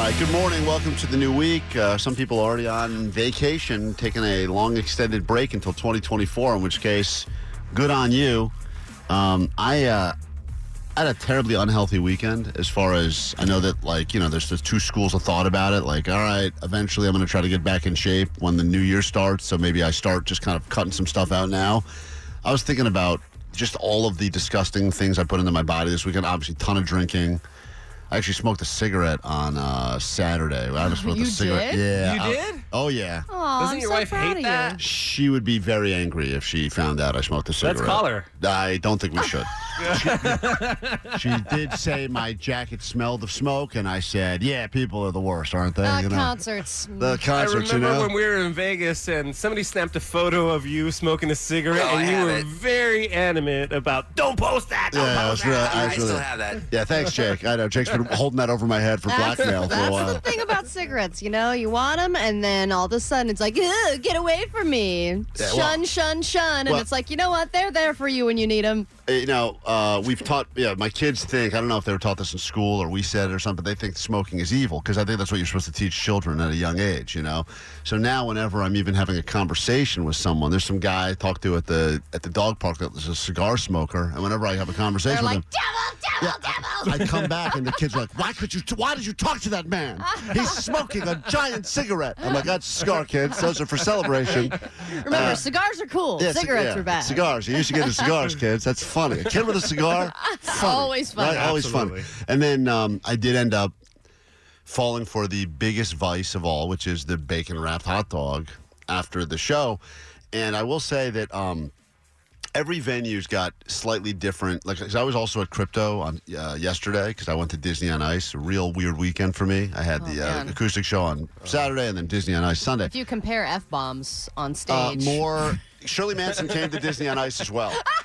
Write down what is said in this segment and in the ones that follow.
All right, good morning. Welcome to the new week. Uh, some people are already on vacation, taking a long extended break until 2024, in which case, good on you. Um, I, uh, had a terribly unhealthy weekend as far as I know that, like, you know, there's just two schools of thought about it. Like, all right, eventually I'm going to try to get back in shape when the new year starts. So maybe I start just kind of cutting some stuff out now. I was thinking about just all of the disgusting things I put into my body this weekend. Obviously, ton of drinking. I actually smoked a cigarette on uh, Saturday. I just smoked You a cigarette. did? Yeah. You I- did? oh yeah. Aw, Doesn't I'm your so wife proud hate that? You. She would be very angry if she found out I smoked a cigarette. Let's call her. I don't think we should. She, she did say my jacket smelled of smoke, and I said, "Yeah, people are the worst, aren't they?" Uh, you know? concerts. The I concerts, remember you know. when we were in Vegas and somebody snapped a photo of you smoking a cigarette, Oh, I and you were it. very animate about "Don't post that, don't Yeah, I post was really, that." I I was still have that. Yeah, thanks, Jake. I know Jake's been holding that over my head for blackmail for a while. That's the thing about cigarettes, you know. You want them, and then all of a sudden it's like, "Ugh, get away from me. Yeah, well- shun, shun, shun. And Well- it's like, you know what? They're there for you when you need them. you know, uh, we've taught, yeah, my kids think, I don't know if they were taught this in school or we said it or something, but they think smoking is evil because I think that's what you're supposed to teach children at a young age, you know? So now whenever I'm even having a conversation with someone, there's some guy I talked to at the at the dog park that was a cigar smoker, and whenever I have a conversation They're with like, him, devil, devil, devil. I come back and the kids are like, "Why could you? Why did you talk to that man? He's smoking a giant cigarette." I'm like, "That's cigar, kids. Those are for celebration." Remember, Uh, cigars are cool. Yeah, Cigarettes yeah, are bad. Cigars. You used to get the cigars, kids. That's funny. A kid with a cigar, funny. Always fun. Right? Always Absolutely. funny. And then um, I did end up falling for the biggest vice of all, which is the bacon wrapped hot dog after the show. And I will say that um, every venue's got slightly different. Like 'cause I was also at Crypto on uh, yesterday because I went to Disney on Ice. A real weird weekend for me. I had the uh, Oh, man. acoustic show on Saturday and then Disney on Ice Sunday. If you compare f bombs on Uh, stage, more. Shirley Manson came to Disney on Ice as well,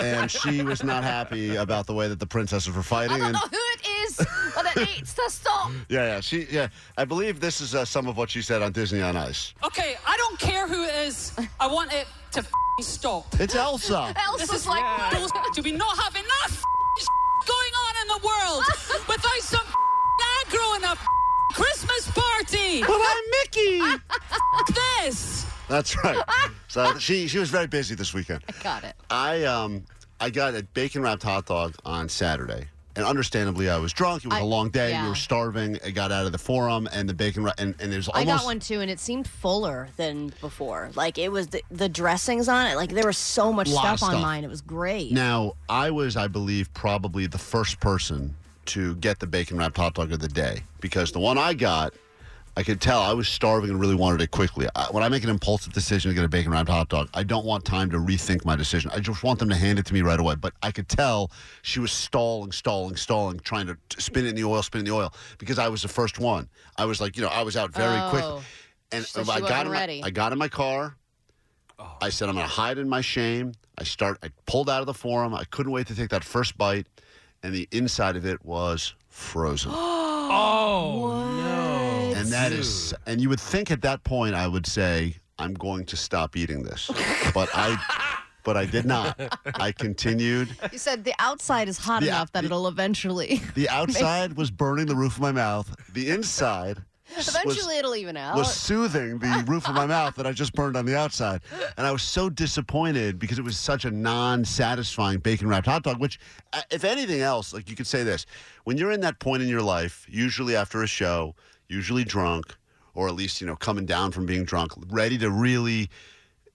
and she was not happy about the way that the princesses were fighting. I fighting. don't And know who it is, but it needs to stop. yeah, yeah, she, yeah. I believe this is uh, some of what she said on Disney on Ice. Okay, I don't care who it is. I want it to f***ing stop. It's Elsa. This Elsa's is like, like bullshit. Do we not have enough f***ing going on in the world without some f***ing aggro in a f***ing Christmas party? but I'm Mickey. F- this. That's right. So she she was very busy this weekend. I got it. I um I got a bacon wrapped hot dog on Saturday. And understandably, I was drunk. It was I- a long day. yeah. We were starving. I got out of the forum, and the bacon wrap, and, and was I almost. got one too, and it seemed fuller than before. Like it was the, the dressings on it. Like there was so much Lot of stuff on stuff. mine. It was great. Now, I was, I believe, probably the first person to get the bacon wrapped hot dog of the day because the one I got, I could tell I was starving and really wanted it quickly. I, when I make an impulsive decision to get a bacon wrapped hot dog, I don't want time to rethink my decision. I just want them to hand it to me right away. But I could tell she was stalling, stalling, stalling, trying to t- spin it in the oil, spin it in the oil because I was the first one. I was like, you know, I was out very quick. Oh. And So I got wasn't in my, ready. I got in my car. Oh. I said I'm going to hide in my shame. I start. I pulled out of the forum. I couldn't wait to take that first bite, and the inside of it was frozen. Oh no! And that is. And you would think at that point I would say I'm going to stop eating this, but I. But I did not. I continued. You said the outside is hot The- enough that the- it'll eventually. The outside was burning the roof of my mouth. The inside was, eventually, it'll even out. was soothing the roof of my mouth that I just burned on the outside. And I was so disappointed because it was such a non satisfying bacon wrapped hot dog, which, uh, if anything else, like you could say this when you're in that point in your life, usually after a show, usually drunk, or at least, you know, coming down from being drunk, ready to really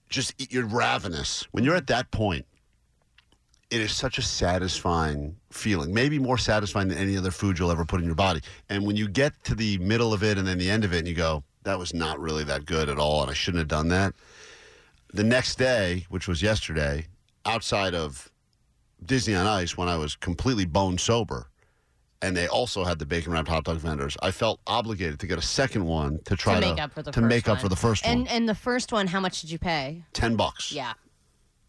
just eat. You're ravenous. When you're at that point, it is such a satisfying feeling, maybe more satisfying than any other food you'll ever put in your body. And when you get to the middle of it and then the end of it, and you go, that was not really that good at all, and I shouldn't have done that. The next day, which was yesterday, outside of Disney on Ice, when I was completely bone sober, and they also had the bacon wrapped hot dog vendors, I felt obligated to get a second one to try to to make up for the to first make up one. for the first And one. and the first one, how much did you pay? Ten bucks. Yeah.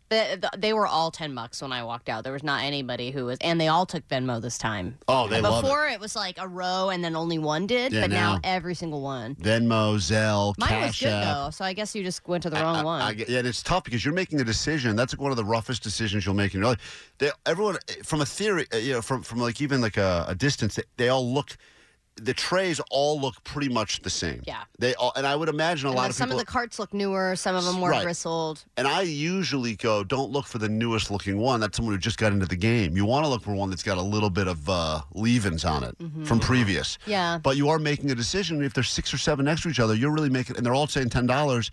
The, the- they were all 10 bucks when I walked out. There was not anybody who was, and they all took Venmo this time. Oh, they love it. Before it. was like a row and then only one did, Yeah, but now, now- every single one. Venmo, Zelle, Mine Cash was good App. though, so I guess you just went to the wrong one. I get- yeah, and it's tough because you're making a decision. That's like one of the roughest decisions you'll make in your life. They, everyone, from a theory, uh, you know, from from like even like a, a distance, they, they all look. The trays all look pretty much the same. Yeah. They all, and I would imagine a And lot of some people. of the carts look newer, some of them more Right. bristled. and I usually go, don't look for the newest looking one. That's someone who just got into the game. You want to look for one that's got a little bit of uh, leavings on it from previous. Mm-hmm. Yeah. But you are making a decision. If there's six or seven next to each other, you're really making, and they're all saying ten dollars.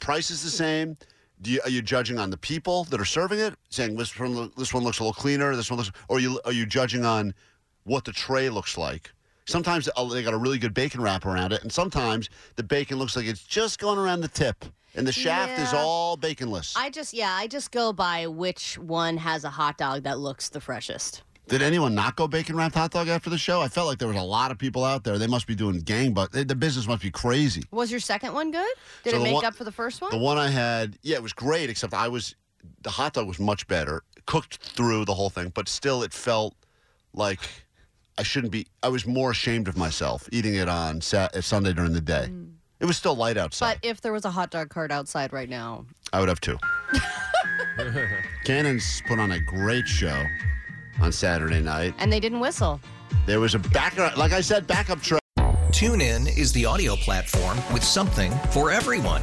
Price is the same. Do you, are you judging on the people that are serving it, saying this one, this one looks a little cleaner, this one looks, or are you are you judging on what the tray looks like? Sometimes uh, they got a really good bacon wrap around it, and sometimes the bacon looks like it's just going around the tip, and the shaft is all baconless. I just, yeah, I just go by which one has a hot dog that looks the freshest. Did anyone not go bacon wrapped hot dog after the show? I felt like there was a lot of people out there. They must be doing gang, but The business must be crazy. Was your second one good? Did So it make one- up for the first one? The one I had, yeah, it was great, except I was, the hot dog was much better, cooked through the whole thing, but still it felt like I shouldn't be, I was more ashamed of myself eating it on Sat- uh, Sunday during the day. It was still light outside. but if there was a hot dog cart outside right now, I would have two. Cannons put on a great show on Saturday night. and they didn't whistle. There was a backup, like I said, backup track. TuneIn is the audio platform with something for everyone.